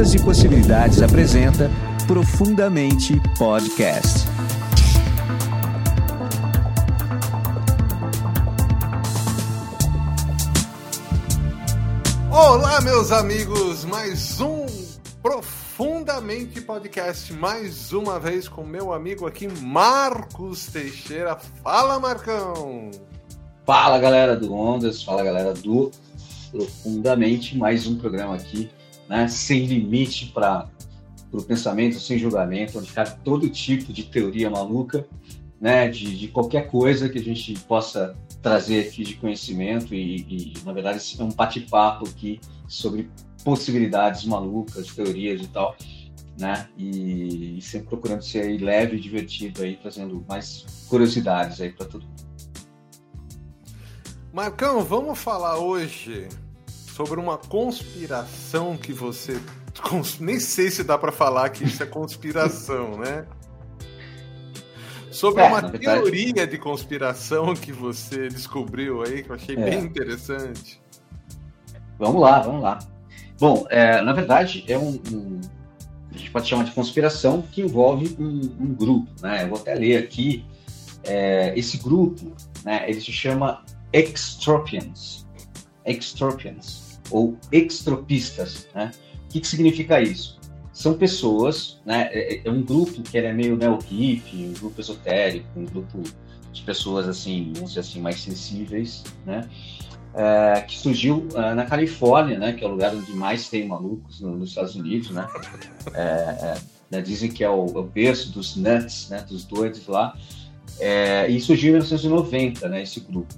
Ondas de Possibilidades apresenta Profundamente Podcast. Olá, meus amigos, mais um Profundamente Podcast, mais uma vez com meu amigo aqui, Marcos Teixeira. Fala, Marcão! Fala, galera do Ondas, fala, galera do Profundamente, mais um programa aqui, né, sem limite para o pensamento, sem julgamento, onde cabe todo tipo de teoria maluca, né, de, de qualquer coisa que a gente possa trazer aqui de conhecimento e, e na verdade, é um bate-papo aqui sobre possibilidades malucas, teorias e tal, né? E, e sempre procurando ser aí leve e divertido aí, trazendo mais curiosidades aí para todo mundo. Marcão, vamos falar hoje sobre uma conspiração que você nem sei se dá para falar que isso é conspiração, né? Sobre é, uma teoria de conspiração que você descobriu aí, que eu achei é. bem interessante. Vamos lá, vamos lá. Bom, é, na verdade, é um, um, A gente pode chamar de conspiração que envolve um, um grupo, né? Eu vou até ler aqui. É, esse grupo, né, ele se chama Extropians. Extropians, ou extropistas, né? O que, que significa isso? são pessoas, né? É, é, é um grupo que é meio neo-hippie, um grupo esotérico, um grupo de pessoas assim, vamos assim, mais sensíveis, né? É, que surgiu é, na Califórnia, né? Que é o lugar onde mais tem malucos no, nos Estados Unidos, né? Né? Dizem que é o, o, berço dos nuts, né? Dos doidos lá. e surgiu em 1990, né? Esse grupo.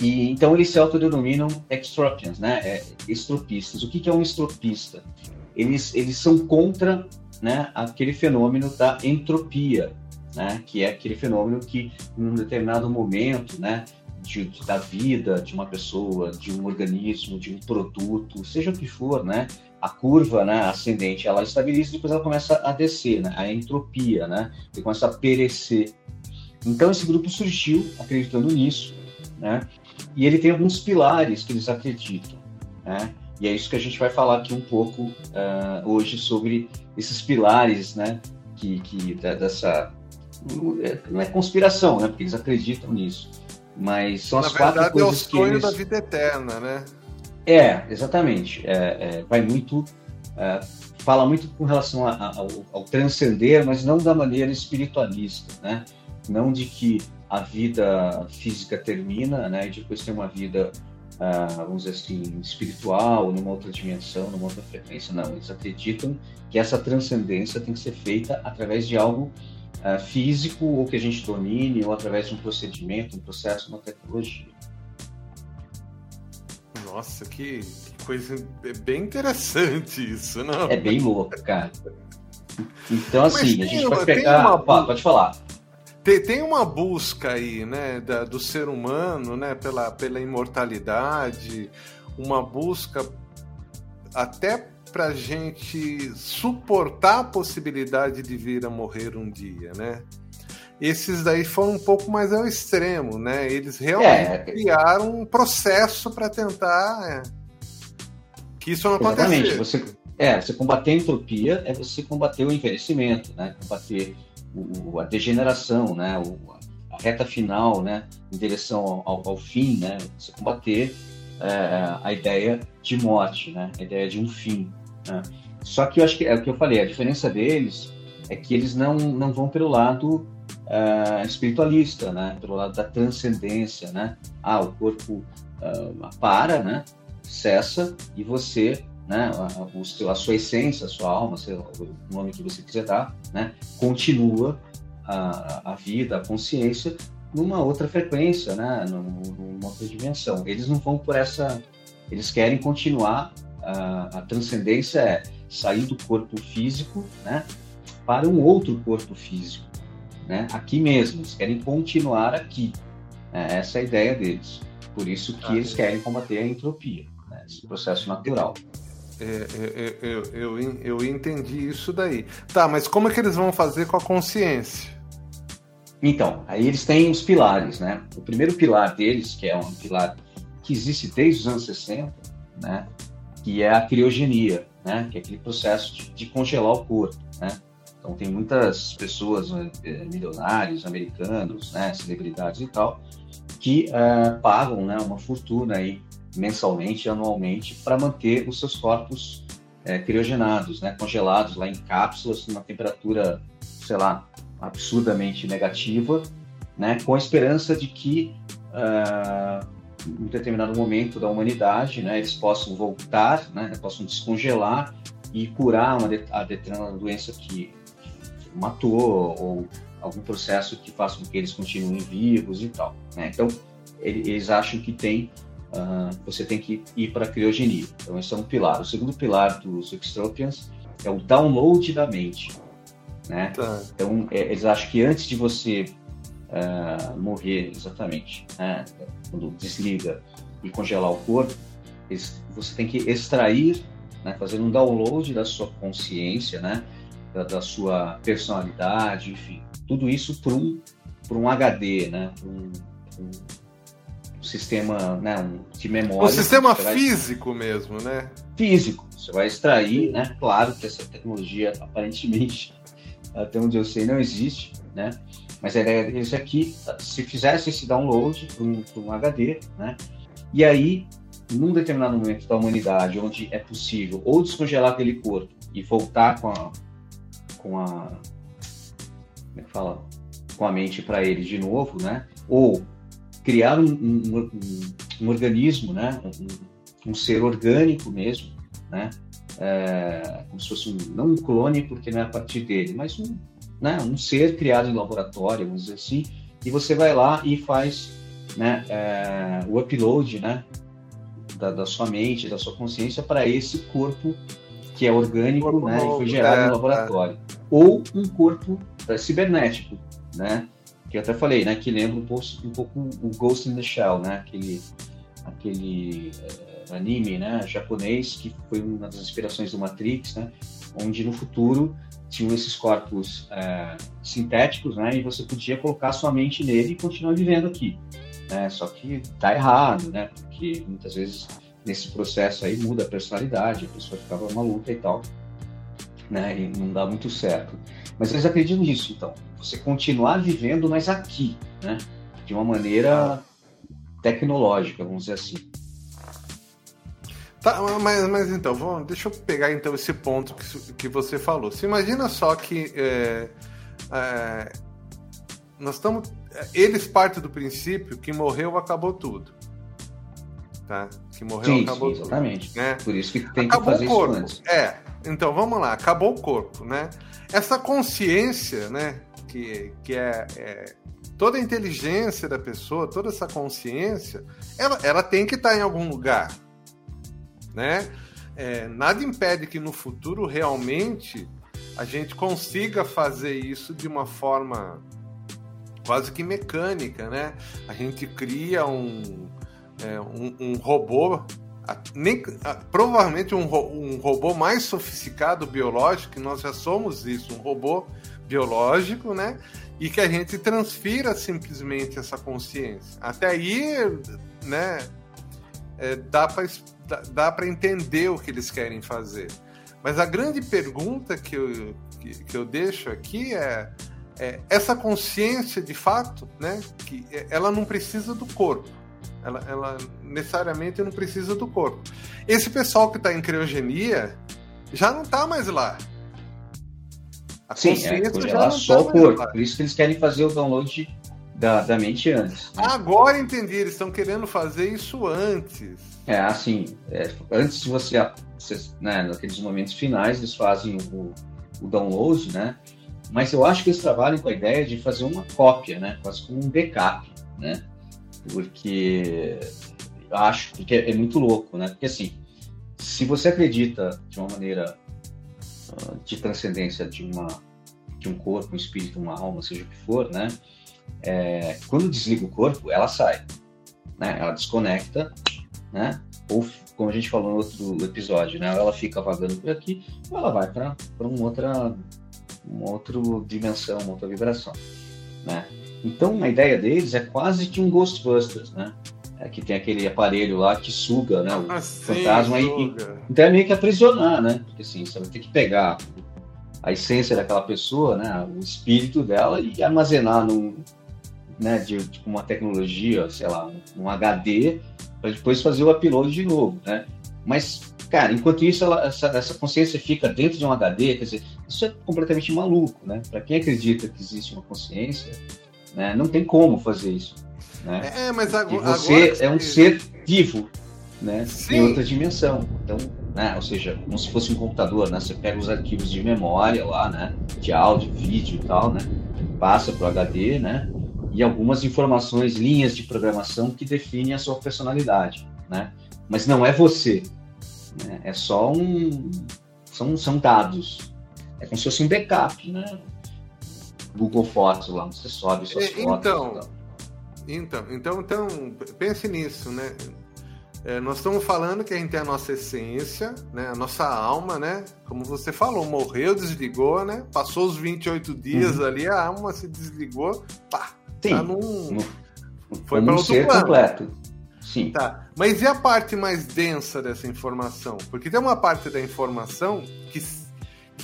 E, então eles se autodenominam extropians, né? estropistas. O que, que é um estropista? eles, eles são contra né, aquele fenômeno da entropia, né, que é aquele fenômeno que, em um determinado momento né, de, da vida de uma pessoa, de um organismo, de um produto, seja o que for, né, a curva né, ascendente ela estabiliza e depois ela começa a descer, né, a entropia, né, e começa a perecer. Então esse grupo surgiu acreditando nisso, né, e ele tem alguns pilares que eles acreditam, né, e é isso que a gente vai falar aqui um pouco uh, hoje sobre esses pilares, né? Que, que dessa não é conspiração, né? Porque eles acreditam nisso, mas são Na as verdade, quatro coisas é o sonho eles... da vida eterna, né? É, exatamente. É, é, vai muito é, fala muito com relação a, a, ao, ao, transcender, mas não da maneira espiritualista, né? Não de que a vida física termina, né? E depois tem uma vida uh, vamos dizer assim, espiritual, numa outra dimensão, numa outra frequência. Não, eles acreditam que essa transcendência tem que ser feita através de algo uh, físico ou que a gente domine, ou através de um procedimento, um processo, uma tecnologia. Nossa, que, que coisa é bem interessante isso, não? É bem louco, cara. Então, assim, a gente pode pegar. Uma... Pode falar tem, uma busca aí, né, da, do ser humano, né, pela, pela imortalidade, uma busca até para gente suportar a possibilidade de vir a morrer um dia, né? Esses daí foram um pouco mais ao extremo, né? Eles realmente é. criaram um processo para tentar é, que isso não acontecesse. Você, é, você combater a entropia é você combater o envelhecimento, né? Combater o, a degeneração, né, o, a reta final, né, em direção ao, ao fim, né, você combater é, a ideia de morte, né, a ideia de um fim. Né. Só que eu acho que é o que eu falei, a diferença deles é que eles não, não vão pelo lado é, espiritualista, né, pelo lado da transcendência, né, ah, o corpo uh, para, né, cessa e você né, a, a, sua essência, a sua alma, o nome que você quiser dar, né, continua a, a vida, a consciência numa outra frequência, né, numa outra dimensão. Eles não vão por essa, eles querem continuar a, a transcendência é sair do corpo físico, né, para um outro corpo físico, né, aqui mesmo. Eles querem continuar aqui. Né, essa é a ideia deles. Por isso que ah, eles querem combater a entropia, né, esse processo natural. É, é, é, eu, eu, eu entendi isso daí. Tá, mas como é que eles vão fazer com a consciência? Então, aí eles têm os pilares, né? O primeiro pilar deles, que é um pilar que existe desde os anos 60, né? que é a criogenia, né? Que é aquele processo de, de congelar o corpo, né? Então tem muitas pessoas, eh, milionários, americanos, né, celebridades e tal, que uh, pagam né, uma fortuna aí mensalmente, anualmente, para manter os seus corpos é, criogenados, né, congelados lá em cápsulas, numa temperatura, sei lá, absurdamente negativa, né, com a esperança de que uh, em determinado momento da humanidade, né, eles possam voltar, né, possam descongelar e curar uma de, a determinada doença que, que matou ou algum processo que faça com que eles continuem vivos e tal. Né? Então, eles acham que tem uh, você tem que ir para a criogenia. Então, esse é um pilar. O segundo pilar dos Extropians é o download da mente. Né? Tá. Então, é, eles acham que antes de você uh, morrer, exatamente, né? quando desliga e congelar o corpo, eles, você tem que extrair, né? fazer um download da sua consciência, né? da, da sua personalidade, enfim, tudo isso para um, um HD, né? um, um sistema né, de memória. Um sistema físico vai... mesmo, né? Físico. Você vai extrair, né? Claro que essa tecnologia, aparentemente, até onde eu sei, não existe, né? Mas a ideia deles aqui, se fizesse esse download para um, um HD, né? E aí, num determinado momento da humanidade, onde é possível ou descongelar aquele corpo e voltar com a, com a, como é que fala, com a mente para ele de novo, né? Ou criar um, um, um, um organismo, né? Um, ser orgânico mesmo, né? É, como se fosse um, não um clone, porque não é a partir dele, mas um, né, um ser criado em laboratório, vamos dizer assim, e você vai lá e faz né, é, o upload né, da, da, sua mente, da sua consciência para esse corpo que é orgânico corpo né, e foi gerado é, no laboratório. É. Ou um corpo é, cibernético, né? Que eu até falei, né, que lembra um pouco, um pouco o Ghost in the Shell, né, aquele, aquele uh, anime, né, japonês que foi uma das inspirações do Matrix, né, onde no futuro tinham esses corpos uh, sintéticos, né, e você podia colocar sua mente nele e continuar vivendo aqui, né, só que tá errado, né, porque muitas vezes nesse processo aí muda a personalidade, a pessoa ficava maluca e tal, né, e não dá muito certo. Mas eles acreditam nisso, então você continuar vivendo, mas aqui, né? De uma maneira tecnológica, vamos dizer assim. Tá, mas, mas então, vamos, deixa eu pegar então esse ponto que, que você falou. Você imagina só que é, é, nós estamos. Eles partem do princípio que morreu, acabou tudo. Tá? Que morreu, sim, acabou sim, exatamente. tudo. Né? Por isso que tem acabou que fazer o corpo. isso antes. É, então vamos lá, acabou o corpo, né? Essa consciência, né? Que, que é, é toda a inteligência da pessoa, toda essa consciência, ela, ela tem que estar em algum lugar, né? É, nada impede que no futuro realmente a gente consiga fazer isso de uma forma quase que mecânica, né? A gente cria um, é, um, um, robô, nem, provavelmente um, um robô mais sofisticado biológico, que nós já somos isso, um robô biológico, né? E que a gente transfira simplesmente essa consciência. Até aí, né? É, dá para dá para entender o que eles querem fazer. Mas a grande pergunta que eu, que, que eu deixo aqui é, é, essa consciência de fato, né? Que ela não precisa do corpo. Ela, ela necessariamente não precisa do corpo. Esse pessoal que está em criogenia já não está mais lá. A Sim, é, congelar só o corpo. Por isso que eles querem fazer o download da, da mente antes. Né? Agora entendi, eles estão querendo fazer isso antes. É, assim, é, antes de você, você né, naqueles momentos finais, eles fazem o, o download, né? Mas eu acho que eles trabalham com a ideia de fazer uma cópia, né? Quase como um backup, né? Porque eu acho que é, é muito louco, né? Porque assim, se você acredita de uma maneira de transcendência de uma de um corpo, um espírito, uma alma, seja o que for, né? É, quando desliga o corpo, ela sai, né? Ela desconecta, né? Ou como a gente falou no outro episódio, né? Ela fica vagando por aqui, ou ela vai para uma outra uma outra dimensão, uma outra vibração, né? Então a ideia deles é quase que um Ghostbusters, né? É, que tem aquele aparelho lá que suga, né? O Ah, fantasma sim, e, suga. então é meio que aprisionar, né? Porque assim, você vai ter que pegar a essência daquela pessoa, né? O espírito dela e armazenar num, né? De, de uma tecnologia, sei lá, um HD, para depois fazer o upload de novo, né? Mas, cara, enquanto isso, ela- essa, essa consciência fica dentro de um HD, quer dizer, isso é completamente maluco, né? Para quem acredita que existe uma consciência, né? Não tem como fazer isso, né? É, mas E agora. você agora é um ser vivo, né? Sim. Em outra dimensão. Então, né? Ou seja, como se fosse um computador, né? Você pega os arquivos de memória lá, né? De áudio, vídeo e tal, né? Passa para o HD, né? E algumas informações, linhas de programação que definem a sua personalidade, né? Mas não é você, né? É só um... São, são dados. É como se fosse um backup, né? Google Fotos lá, você sobe suas É, fotos. então, e tal. Então, então, então, pense nisso, né? É, nós estamos falando que a gente tem a nossa essência, né? A nossa alma, né? Como você falou, morreu, desligou, né? Passou os 28 dias ali, a alma se desligou, pá, Sim, tá num... no- Foi um outro ser plano. completo. Sim. Tá. Mas e a parte mais densa dessa informação? Porque tem uma parte da informação que,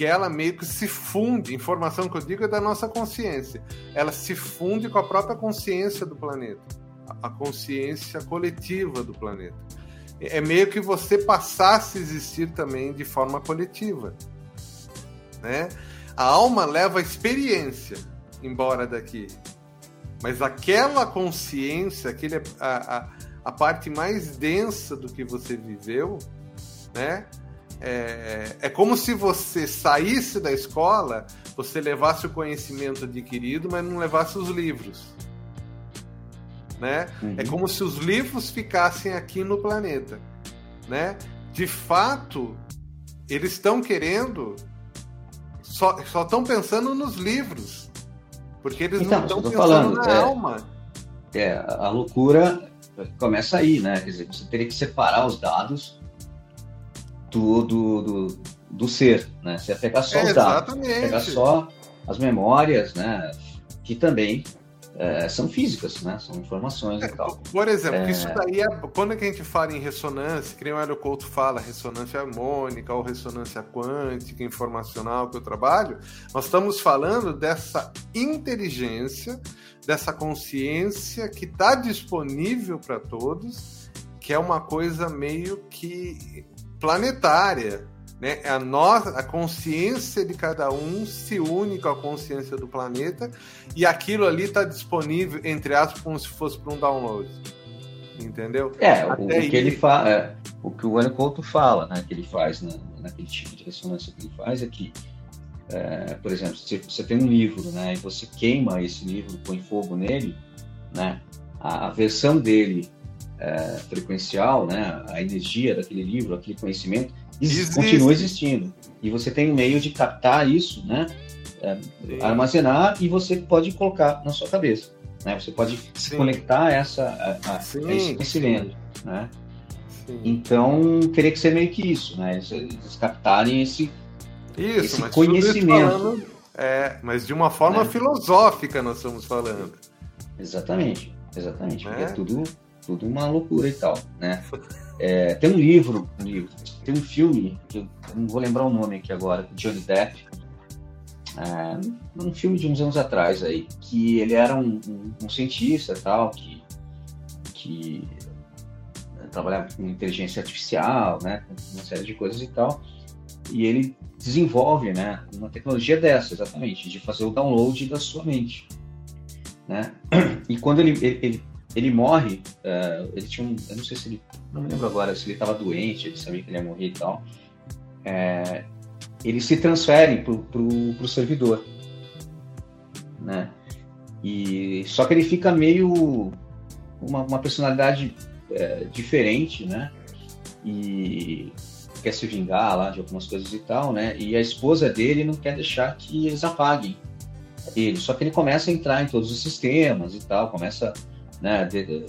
que ela meio que se funde, informação que eu digo é da nossa consciência. Ela se funde com a própria consciência do planeta, a consciência coletiva do planeta. É é meio que você passasse a existir também de forma coletiva. Né? A alma leva a experiência embora daqui. Mas aquela consciência, aquele, a, a, a parte mais densa do que você viveu, né? É, é como se você saísse da escola, você levasse o conhecimento adquirido, mas não levasse os livros. Né? Uhum. É como se os livros ficassem aqui no planeta, né? De fato, eles estão querendo, só estão pensando nos livros, porque eles Então, não estão pensando falando, na é. alma. É, a a loucura começa aí, né? Quer dizer, você teria que separar os dados do, do, do, do ser, né? Você ia pegar só É, os dados, pegar só as memórias, né? Que também é, são físicas, né? São informações e tal. Por exemplo, É. isso daí é quando que a gente fala em ressonância, que nem o Hélio Couto fala, ressonância harmônica ou ressonância quântica, informacional que eu trabalho, nós estamos falando dessa inteligência, dessa consciência que está disponível para todos, que é uma coisa meio que planetária. Né? A, nossa, a consciência de cada um se une com a consciência do planeta e aquilo ali está disponível, entre aspas, como se fosse para um download. Entendeu? É, o, Até o que aí- ele fala, é, o que o Hélio Couto fala, né? Que ele faz na, naquele tipo de ressonância que ele faz é que, é, por exemplo, se você tem um livro, né? E você queima esse livro, põe fogo nele, né? A, a versão dele é, frequencial, né? A energia daquele livro, aquele conhecimento, ex- Existe. continua existindo. E você tem um meio de captar isso, né? É, armazenar e você pode colocar na sua cabeça. Né? Você pode se Sim. conectar a, essa, a, a, Sim, a esse conhecimento. Né? Sim. Então, teria que ser meio que isso, né? Eles, eles captarem esse. Isso, esse conhecimento. falando- é, mas de uma forma Né? filosófica nós estamos falando. Exatamente, exatamente. Porque Né? é tudo, tudo uma loucura e tal, né? É, tem um livro, um livro, tem um filme, que eu não vou lembrar o nome aqui agora, Johnny Depp. É, um filme de uns anos atrás aí, que ele era um, um, um cientista tal, que, que trabalhava com inteligência artificial, né, uma série de coisas e tal, e ele desenvolve, né, uma tecnologia dessa, exatamente, de fazer o download da sua mente, né, e quando ele, ele, ele, ele morre, é, ele tinha um, eu não sei se ele, não me lembro agora se ele estava doente, ele sabia que ele ia morrer e tal, é, ele se transfere pro, pro servidor, né, e só que ele fica meio uma, uma personalidade é, diferente, né? E quer se vingar lá de algumas coisas e tal, né? E a esposa dele não quer deixar que eles apaguem ele. Só que ele começa a entrar em todos os sistemas e tal, começa né, de, de,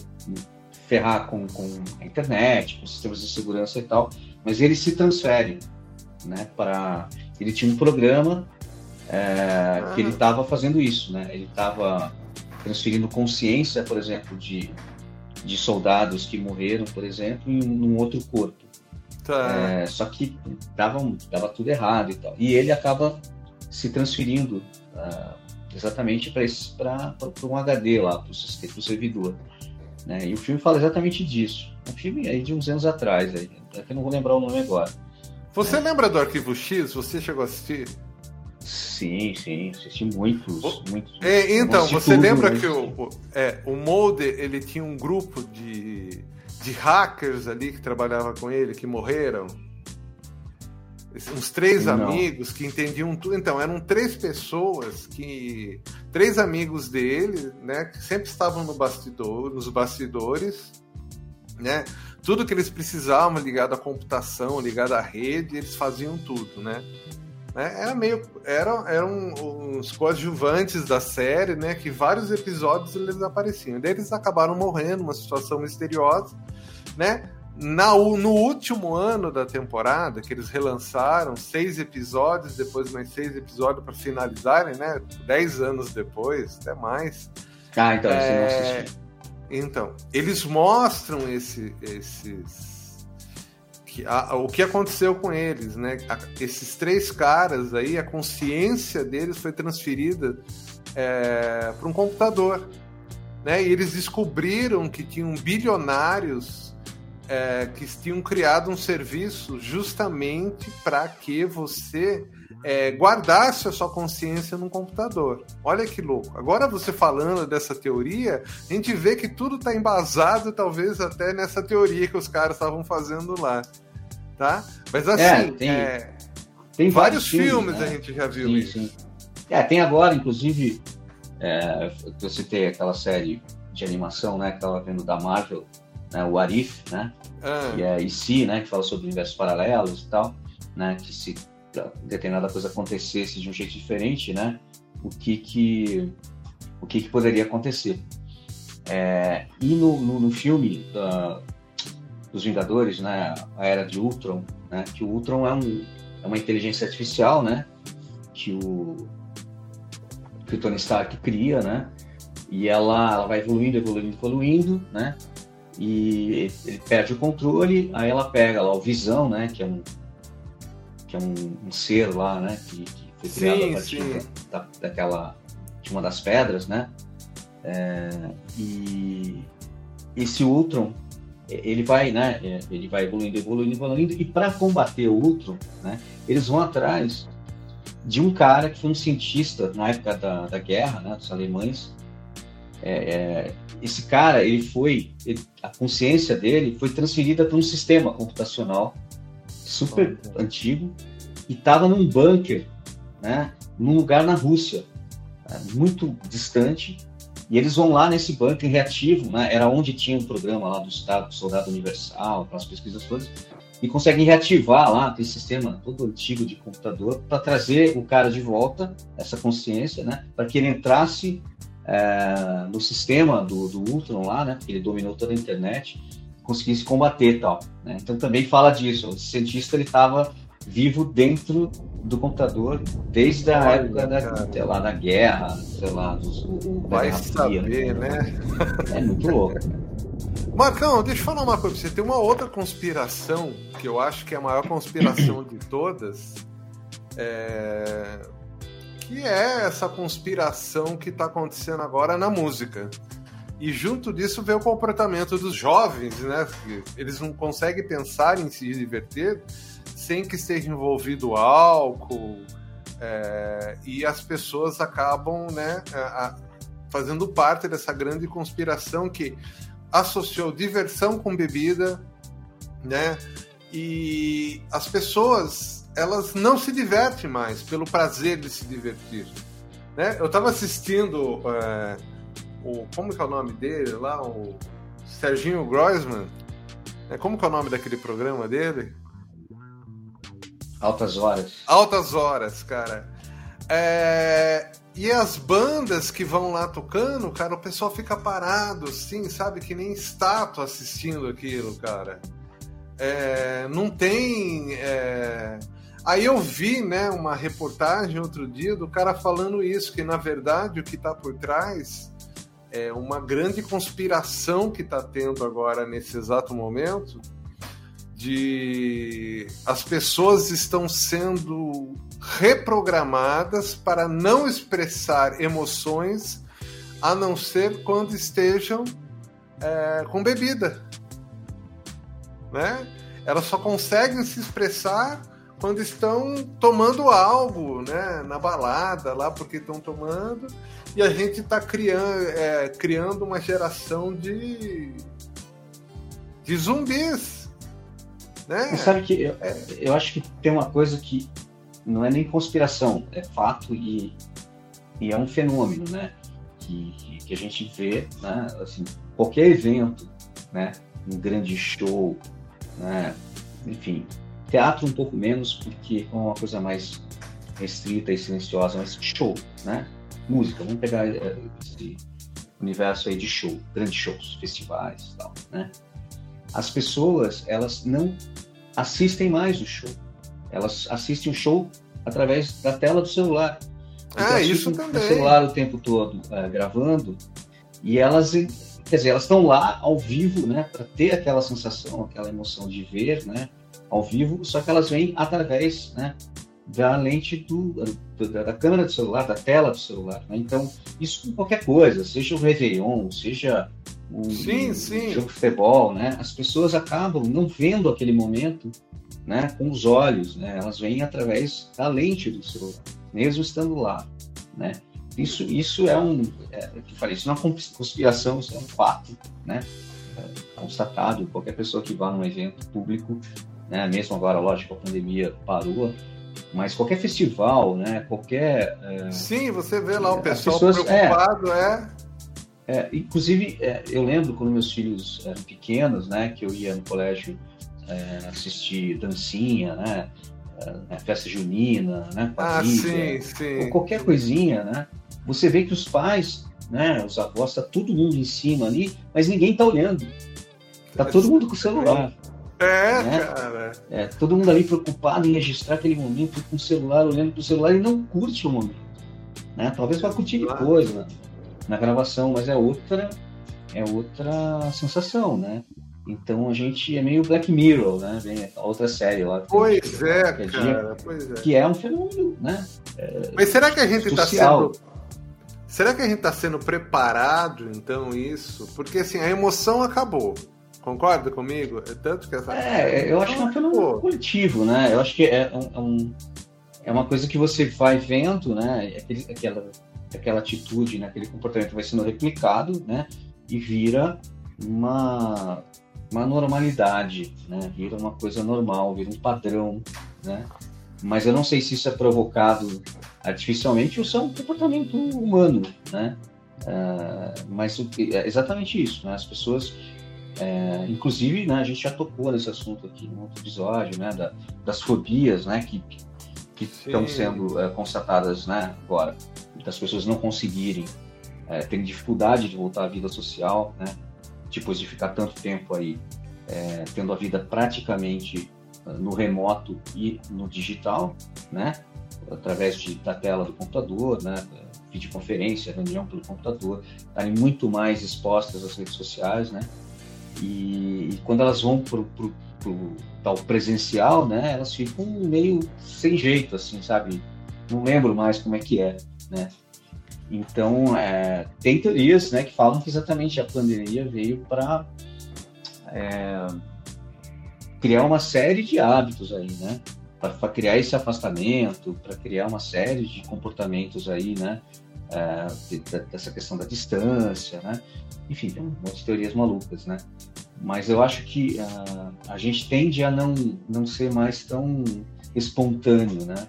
ferrar com, com a internet, com sistemas de segurança e tal. Mas ele se transfere, né? Para ele tinha um programa é, que ele estava fazendo isso, né? Ele estava transferindo consciência, por exemplo, de de soldados que morreram, por exemplo, em um outro corpo. Tá. É, só que dava, dava tudo errado e tal. E ele acaba se transferindo uh, exatamente para um HD lá, para o servidor. Né? E o filme fala exatamente disso. Um filme aí de uns anos atrás, aí, é que eu não vou lembrar o nome agora. Você né? lembra do Arquivo X? Você chegou a assistir? Sim, sim, assisti muitos, muitos. É, então, você tudo, lembra que o, o, é, o Molde, ele tinha um grupo de, de hackers ali que trabalhava com ele, que morreram? Uns três Não. amigos que entendiam tudo. Então, eram três pessoas que. Três amigos dele, né? Que sempre estavam no bastidor, nos bastidores, né? Tudo que eles precisavam ligado à computação, ligado à rede, eles faziam tudo, né? né? Era meio. Eram, eram uns coadjuvantes da série, né? Que vários episódios eles apareciam. Daí eles acabaram morrendo, uma situação misteriosa, né? Na, no último ano da temporada, que eles relançaram seis episódios, depois mais seis episódios para finalizarem, né? Dez anos depois, até mais. Ah, então é... você não assistiu. Então, eles mostram esse, esses. Que, a, o que aconteceu com eles, né? A, esses três caras aí, a consciência deles foi transferida é, para um computador. Né? E eles descobriram que tinham bilionários é, que tinham criado um serviço justamente para que você é, guardasse a sua consciência no computador. Olha que louco. Agora você falando dessa teoria, a gente vê que tudo está embasado, talvez até nessa teoria que os caras estavam fazendo lá, tá? Mas assim, é, tem, é, tem vários, vários filmes, né? a gente já viu sim, isso. Sim. É, tem agora, inclusive, é, eu citei aquela série de animação, né, que estava vendo da Marvel, né, o Arif, né? Ah. E é IC, né? Que fala sobre universos paralelos e tal, né? Que se determinada coisa acontecesse de um jeito diferente, né? O que que o que, que poderia acontecer? É, e no, no, no filme da, dos Vingadores, né? A Era de Ultron, né? Que o Ultron é, um, é uma inteligência artificial, né? Que o que o Tony Stark cria, né? E ela, ela vai evoluindo, evoluindo, evoluindo, né? E ele perde o controle, aí ela pega lá o Visão, né, que é um que é um, um ser lá, né, que, que foi criado sim, a partir da, daquela de uma das pedras, né, é, e esse Ultron ele vai, né, é, ele vai evoluindo, evoluindo, evoluindo, e para combater o Ultron, né, eles vão atrás de um cara que foi um cientista na época da, da guerra, né, dos alemães, é, é, esse cara, ele foi, ele, a consciência dele foi transferida para um sistema computacional super antigo e estava num bunker, né, num lugar na Rússia, né, muito distante. E eles vão lá nesse bunker reativo, né, era onde tinha um programa lá do Estado, do Soldado Universal, aquelas pesquisas todas, e conseguem reativar lá aquele sistema todo antigo de computador para trazer o cara de volta, essa consciência, né, para que ele entrasse é, no sistema do, do Ultron lá, né? Porque ele dominou toda a internet, conseguisse combater tal. Né? Então também fala disso. O cientista ele estava vivo dentro do computador desde a época da, sei lá, da guerra, sei lá, dos, o, Vai saber, fria, né? né? É muito louco. Marcão, deixa eu falar uma coisa pra você. Tem uma outra conspiração que eu acho que é a maior conspiração de todas. É que é essa conspiração que está acontecendo agora na música. E junto disso vem o comportamento dos jovens, né? Eles não conseguem pensar em se divertir sem que esteja envolvido álcool. É, e as pessoas acabam né, a, fazendo parte dessa grande conspiração que associou diversão com bebida, né? E as pessoas elas não se divertem mais pelo prazer de se divertir. Né? Eu estava assistindo é, o como que é o nome dele lá, o Serginho Groisman. É, como que é o nome daquele programa dele? Altas Horas. Altas Horas, cara. É, e as bandas que vão lá tocando, cara, o pessoal fica parado, assim, sabe? Que nem estátua assistindo aquilo, cara. É, não tem. É, Aí eu vi, né, uma reportagem outro dia do cara falando isso, que na verdade o que está por trás é uma grande conspiração que está tendo agora nesse exato momento de as pessoas estão sendo reprogramadas para não expressar emoções a não ser quando estejam é, com bebida, né? Elas só conseguem se expressar quando estão tomando algo, né? Na balada lá porque estão tomando e a gente está criando, é, criando uma geração de de zumbis né? Você sabe que eu, é, eu acho que tem uma coisa que não é nem conspiração, é fato e, e é um fenômeno, né? Que, que a gente vê, né? Assim, qualquer evento, né? Um grande show, né? Enfim, teatro um pouco menos porque é uma coisa mais restrita e silenciosa, mas show, né? Música, vamos pegar é, esse universo aí de show, grandes shows, festivais, tal, né? as pessoas elas não assistem mais o show. Elas assistem o show através da tela do celular. Então, ah, isso também. O celular o tempo todo uh, gravando e elas, quer dizer, elas estão lá ao vivo, né, para ter aquela sensação, aquela emoção de ver, né, ao vivo. Só que elas vêm através, né, da lente do, da, da, câmera do celular, da tela do celular. Né? Então, isso com qualquer coisa, seja o Réveillon, seja um, sim, sim. jogo de futebol, né? As pessoas acabam não vendo aquele momento, né, com os olhos, né? Elas vêm através da lente do celular, mesmo estando lá, né? Isso, isso é um, é, que falei, isso não é uma conspiração, isso é um fato, né? É constatado. Qualquer pessoa que vá num evento público, né? Mesmo agora, lógico, a pandemia parou, mas qualquer festival, né? Qualquer. É, Sim, você vê lá o pessoal pessoas, é, preocupado, é, é, inclusive, é, eu lembro quando meus filhos eram pequenos, né, que eu ia no colégio é, assistir dancinha, né, é, festa junina, né, ah, sim, sim. qualquer coisinha, né, você vê que os pais, né, os avós, tá todo mundo em cima ali, mas ninguém tá olhando. Tá todo mundo com o celular. É, né? cara. É, todo mundo ali preocupado em registrar aquele momento com o celular, olhando pro celular e não curte o momento. Né? Talvez vá curtir depois, né? na gravação, mas é outra é outra sensação, né? Então a gente é meio Black Mirror, né? Vem a outra série lá. Pois é, cara, dia, pois é. Que é um fenômeno, né? É, Mas será que a gente está sendo. Será que a gente está sendo preparado, então, isso? Porque assim, a emoção acabou. Concorda comigo? É tanto que essa. É, eu acho que é um fenômeno coletivo, né? Eu acho que é, um, é, um, é uma coisa que você vai vendo, né? Aquele, aquela aquela atitude, né, aquele comportamento vai sendo replicado, né, e vira uma, uma normalidade, né, vira uma coisa normal, vira um padrão, né, mas eu não sei se isso é provocado artificialmente ou se é um comportamento humano, né, uh, mas é exatamente isso, né, as pessoas é, inclusive, né, a gente já tocou nesse assunto aqui no outro episódio, né, da, das fobias, né, que, que estão sendo é, constatadas, né, agora das pessoas não conseguirem, é, terem dificuldade de voltar à vida social, né? Depois de ficar tanto tempo aí é, tendo a vida praticamente uh, no remoto e no digital, né? Através de, da tela do computador, né? Videoconferência, reunião pelo computador, estarem muito mais expostas às redes sociais, né? E, e quando elas vão para o tal presencial, né? Elas ficam meio sem jeito, assim, sabe? Não lembro mais como é que é né? Então, é, tem teorias né, que falam que exatamente a pandemia veio para é, criar uma série de hábitos aí, né? Para criar esse afastamento, para criar uma série de comportamentos aí, né? É, dessa questão da distância, né? Enfim, tem um monte de teorias malucas, né? Mas eu acho que uh, a gente tende a não, não ser mais tão espontâneo, né?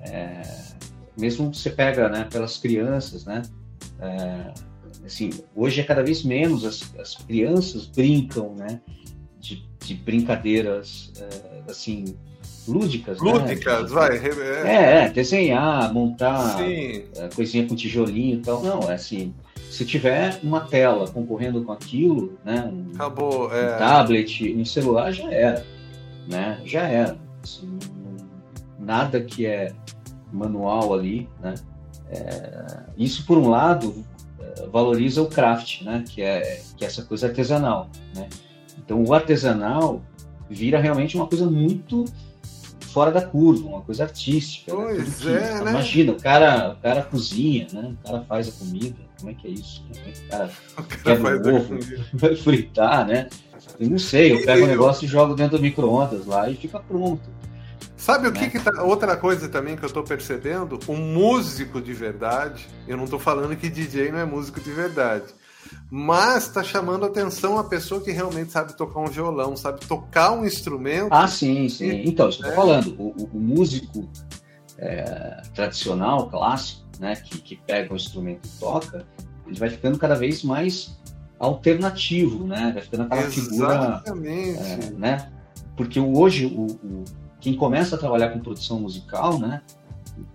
É, mesmo você pega né, pelas crianças, né? É, assim, hoje é cada vez menos as, as crianças brincam, né? De, de brincadeiras, assim, lúdicas. Lúdicas, né? vai. É, é, desenhar, montar é, coisinha com tijolinho e tal. Não, é assim, se tiver uma tela concorrendo com aquilo, né? Um, Acabou, é. um tablet, um celular, já era, né? Já era. Assim, nada que é manual ali, né? É, isso por um lado uh, valoriza o craft, né? Que é, que é essa coisa artesanal, né? Então, o artesanal vira realmente uma coisa muito fora da curva, uma coisa artística. Né? Pois né? é, né? Imagina, o cara, o cara cozinha, né? O cara faz a comida, como é que é isso? Como é que o cara, o cara o ovo, vai fritar, né? Eu não sei, eu pego o um negócio e jogo dentro do micro-ondas lá e fica pronto. Sabe o que, né? que tá. Outra coisa também que eu tô percebendo? Um músico de verdade. Eu não tô falando que DJ não é músico de verdade. Mas tá chamando atenção a pessoa que realmente sabe tocar um violão, sabe tocar um instrumento. Ah, sim, sim. E, então, isso que eu tô é. falando. O, o, músico é, tradicional, clássico, né, que, que pega um instrumento e toca, ele vai ficando cada vez mais alternativo, né? Vai ficando aquela figura. É, né? Porque hoje o, o, quem começa a trabalhar com produção musical, né?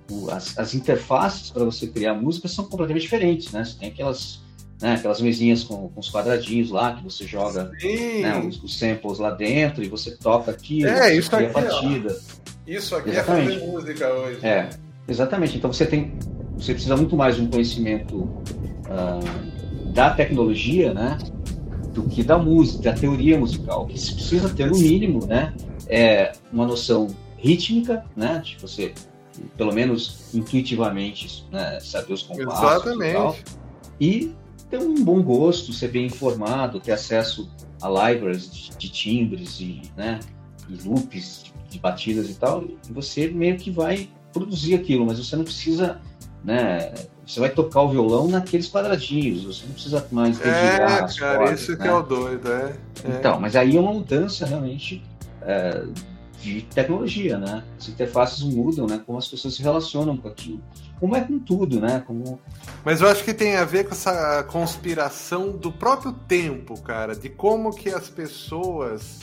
O, as, as, interfaces para você criar música são completamente diferentes, né? Você tem aquelas, né, aquelas mesinhas com, com os quadradinhos lá que você joga né, os, os, samples lá dentro e você toca aqui, é, isso aqui, a batida. Ó. Isso aqui é exatamente. é fazer música hoje. É, exatamente. Então você tem, você precisa muito mais de um conhecimento uh, da tecnologia, né? Do que da música, da teoria musical. O que se precisa ter no mínimo, né? É uma noção rítmica, né? De você, pelo menos intuitivamente, né, saber os compassos Exatamente. e tal. E ter um bom gosto, ser bem informado, ter acesso a libraries de, de timbres e, né, e loops de batidas e tal, e você meio que vai produzir aquilo, mas você não precisa, né? Você vai tocar o violão naqueles quadradinhos, você não precisa mais dedilhar É, cara, cordas, isso né? que é o doido, é, é. Então, mas aí é uma mudança realmente é, de tecnologia, né? As interfaces mudam, né? Como as pessoas se relacionam com aquilo. Como é com tudo, né? Como... Mas eu acho que tem a ver com essa conspiração do próprio tempo, cara, de como que as pessoas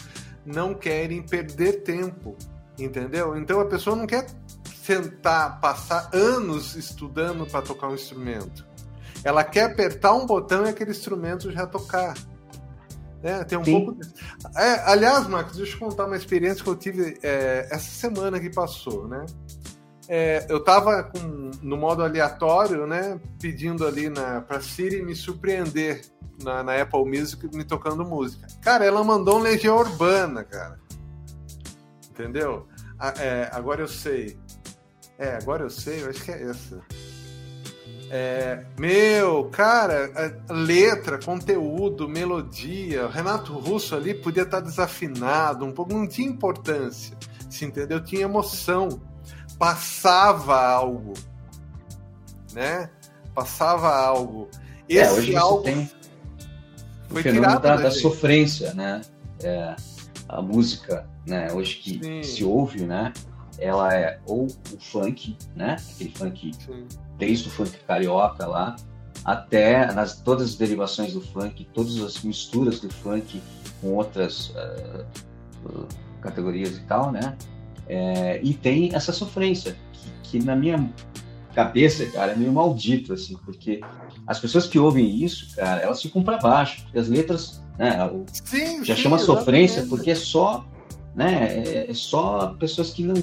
não querem perder tempo, entendeu? Então a pessoa não quer sentar, passar anos estudando para tocar um instrumento. Ela quer apertar um botão e aquele instrumento já tocar. É, tem um Sim. pouco. É, aliás, Max, deixa eu contar uma experiência que eu tive é, essa semana que passou, né? É, eu tava com, no modo aleatório, né? Pedindo ali na, pra Siri me surpreender na, na Apple Music me tocando música. Cara, ela mandou um Legião Urbana, cara. Entendeu? é, agora eu sei. É, agora eu sei, eu acho que é essa. É, meu, cara, letra, conteúdo, melodia, Renato Russo ali podia estar desafinado, um pouco, não tinha importância, se entendeu? Tinha emoção, passava algo, né? Passava algo. Esse é, hoje algo tem foi o fenômeno da, da sofrência, né? É, a música, né? Hoje que Sim. se ouve, né? Ela é ou o funk, né? Aquele funk Sim desde o funk carioca lá até nas todas as derivações do funk, todas as misturas do funk com outras uh, categorias e tal, né? É, e tem essa sofrência que, que, na minha cabeça, cara, é meio maldito assim, porque as pessoas que ouvem isso, cara, elas ficam para baixo, porque as letras, né? O, sim, já sim, chama sofrência porque é só né? É, é, só pessoas que não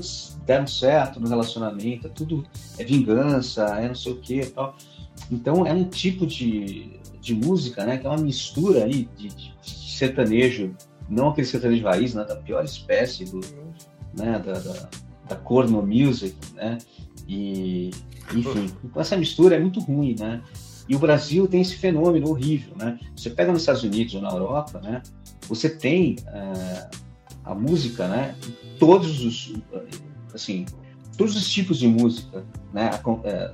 deram certo no relacionamento, é tudo é vingança, é não sei o que tal. Então é um tipo de, de música, né? Que é uma mistura aí de, de, sertanejo, não aquele sertanejo raiz, né? Da pior espécie do, né? Da, da, da corno music, né? E enfim, essa mistura é muito ruim, né? E o Brasil tem esse fenômeno horrível, né? Você pega nos Estados Unidos ou na Europa, né? Você tem uh, a música, né? Todos os, assim, todos os tipos de música, né? É,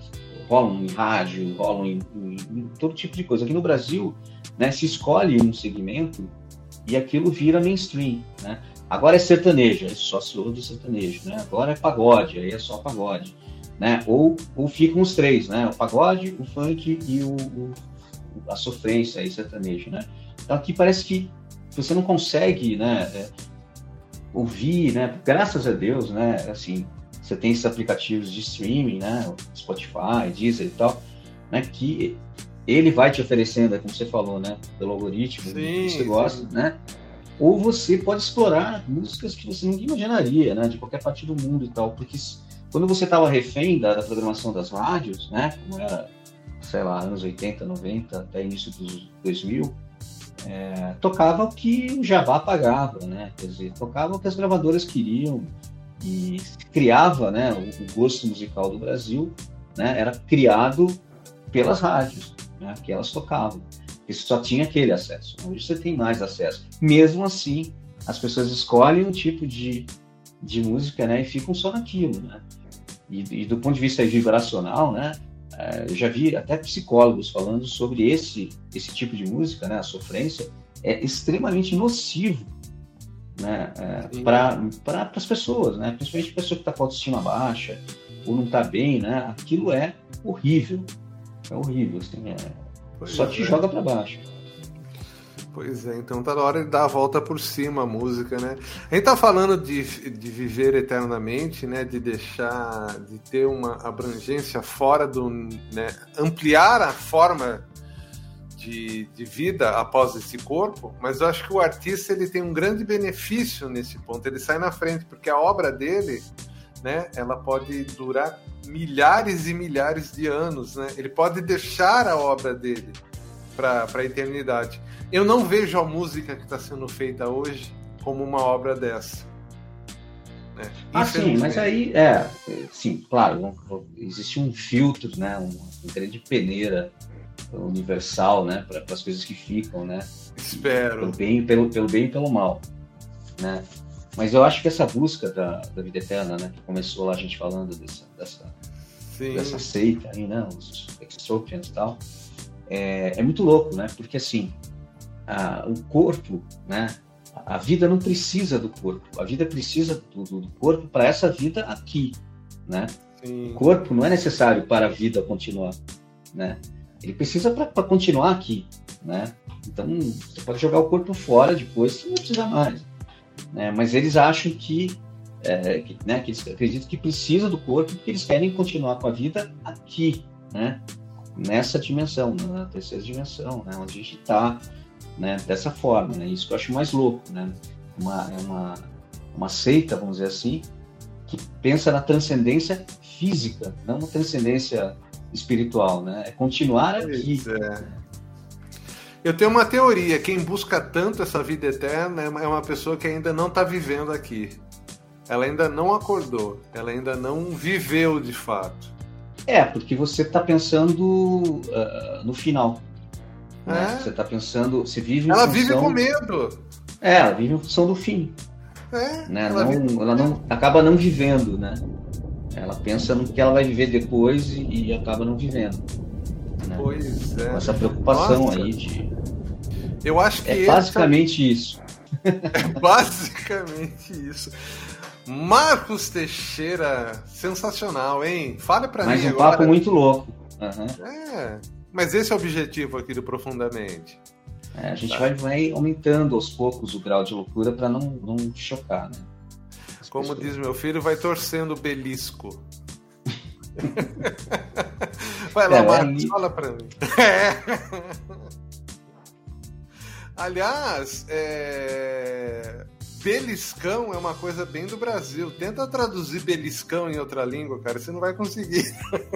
rolam em rádio, rolam em, em, em, todo tipo de coisa. Aqui no Brasil, né? Se escolhe um segmento e aquilo vira mainstream, né? Agora é sertanejo, aí só se ouve sertanejo, né? Agora é pagode, aí é só pagode, né? Ou, ou ficam os três, né? O pagode, o funk e o, o a sofrência aí sertanejo, né? Então aqui parece que você não consegue, né? É, ouvir, né? Graças a Deus, né? Assim, você tem esses aplicativos de streaming, né? Spotify, Deezer e tal, né? Que ele vai te oferecendo, é como você falou, né? Pelo algoritmo, sim, que você gosta, sim. né? Ou você pode explorar músicas que você nunca imaginaria, né? De qualquer parte do mundo e tal, porque quando você estava refém da, da, programação das rádios, né? Como era sei lá, anos 80, 90, até início dos 2000, é, tocava o que o Jabá pagava, né? Quer dizer, tocava o que as gravadoras queriam e criava, né? O, o gosto musical do Brasil, né? Era criado pelas rádios, né? Que elas tocavam. Porque só tinha aquele acesso. Hoje você tem mais acesso. Mesmo assim, as pessoas escolhem um tipo de, de música, né? E ficam só naquilo, né? E, e do ponto de vista vibracional, né? É, eu já vi até psicólogos falando sobre esse, esse tipo de música, né, a sofrência, é extremamente nocivo né, é, para as pessoas, né, principalmente a pessoa que está com autoestima baixa ou não está bem, né, aquilo é horrível, é horrível, assim, é, só te é. joga para baixo. Pois é, então tá na hora de dar a volta por cima a música, né? A gente tá falando de, de viver eternamente, né? De deixar, de ter uma abrangência fora do, né? Ampliar a forma de, de vida após esse corpo, mas eu acho que o artista ele tem um grande benefício nesse ponto. Ele sai na frente porque a obra dele, né? Ela pode durar milhares e milhares de anos, né? Ele pode deixar a obra dele para a eternidade. Eu não vejo a música que está sendo feita hoje como uma obra dessa. Né? Ah, sim, mas aí, é, sim, claro, existe um filtro, né, uma grande peneira universal, né, para as coisas que ficam, né? Espero. Pelo bem, pelo, pelo bem e pelo mal, né? Mas eu acho que essa busca da, da vida eterna, né, que começou lá a gente falando dessa, dessa, dessa seita aí, né, os extropians e tal, é, é muito louco, né? Porque assim, a, o corpo, né? A vida não precisa do corpo, a vida precisa do, do corpo para essa vida aqui, né? Sim. O corpo não é necessário para a vida continuar, né? Ele precisa para continuar aqui, né? Então você pode jogar o corpo fora depois, não precisa mais, né? Mas eles acham que, é, que, né? Que eles acreditam que precisa do corpo porque eles querem continuar com a vida aqui, né? nessa dimensão, na terceira dimensão, né, onde a gente está, né, dessa forma, né, isso que eu acho mais louco, né, uma, é uma, uma seita, vamos dizer assim, que pensa na transcendência física, não na transcendência espiritual, né, é continuar aqui. É. Eu tenho uma teoria, quem busca tanto essa vida eterna é uma pessoa que ainda não está vivendo aqui. Ela ainda não acordou, ela ainda não viveu de fato. É, porque você está pensando uh, no final. Né? É. Né? Você está pensando. Você vive Ela função... vive com medo. É, ela vive em função do fim. É, né? ela, não, vive... ela não acaba não vivendo, né? Ela pensa no que ela vai viver depois e, e acaba não vivendo. Pois é. Essa preocupação Nossa. aí de. Eu acho que. É basicamente essa... isso. É basicamente isso. Marcos Teixeira, sensacional, hein? Fale para mim um agora. Um papo muito louco. Uhum. É, mas esse é o objetivo aqui do Profundamente. É, a gente tá. vai, vai, aumentando aos poucos o grau de loucura para não, não chocar, né? As Como pessoas. diz meu filho, vai torcendo o belisco. vai lá, é, Marcos, fala para mim. É. Aliás, é... Beliscão é uma coisa bem do Brasil. Tenta traduzir beliscão em outra língua, cara, você não vai conseguir.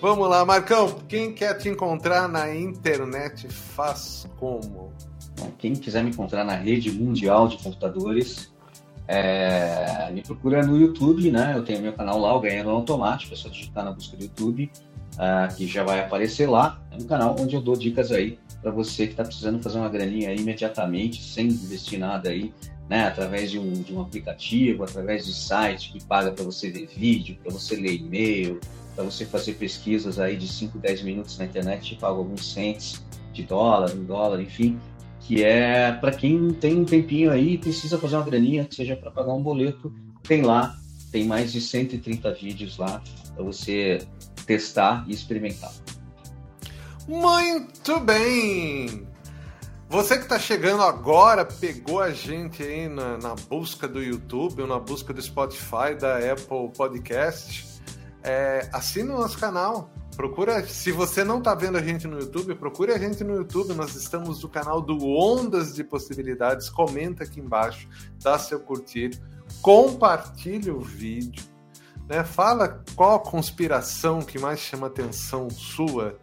Vamos lá, Marcão. Quem quer te encontrar na internet faz como? Quem quiser me encontrar na rede mundial de computadores, é... me procura no YouTube, né? Eu tenho meu canal lá, o Ganhando Automático. É só digitar na busca do YouTube, uh, que já vai aparecer lá. É um canal onde eu dou dicas aí para você que está precisando fazer uma graninha imediatamente, sem investir nada aí, né? Através de um, de um aplicativo, através de site que paga para você ver vídeo, para você ler e-mail, para você fazer pesquisas aí de 5, 10 minutos na internet, paga alguns cents de dólar, um dólar, enfim, que é para quem tem um tempinho aí precisa fazer uma graninha, que seja para pagar um boleto, tem lá, tem mais de 130 vídeos lá para você testar e experimentar. Muito bem! Você que está chegando agora, pegou a gente aí na, na, busca do YouTube, ou na busca do Spotify, da Apple Podcast, é, assine o nosso canal. Procura, se você não está vendo a gente no YouTube, procure a gente no YouTube. Nós estamos no canal do Ondas de Possibilidades. Comenta aqui embaixo, dá seu curtir, compartilhe o vídeo Né? Fala qual a conspiração que mais chama atenção sua,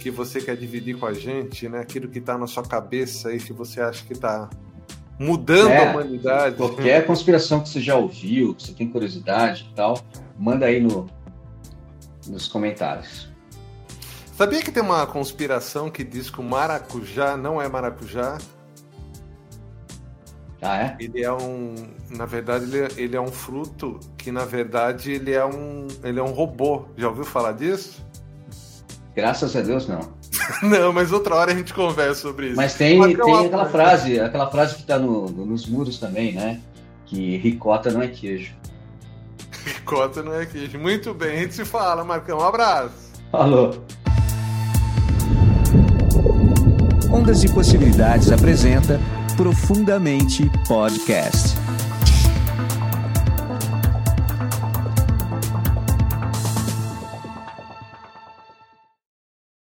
que você quer dividir com a gente, né? Aquilo que está na sua cabeça aí, que você acha que está mudando é, a humanidade. Qualquer conspiração que você já ouviu, que você tem curiosidade e tal, manda aí no, nos comentários. Sabia que tem uma conspiração que diz que o maracujá não é maracujá? Ah, é? Ele é um, na verdade, ele é, ele é um fruto que na verdade ele é um, ele é um robô. Já ouviu falar disso? Graças a Deus não. não, mas outra hora a gente conversa sobre isso. Mas tem, mas tem aquela frase, aquela frase que está no, nos muros também, né? Que ricota não é queijo. Ricota não é. Muito bem, a gente se fala, Marcão. Um abraço. Falou. Ondas de Possibilidades apresenta Profundamente Podcast.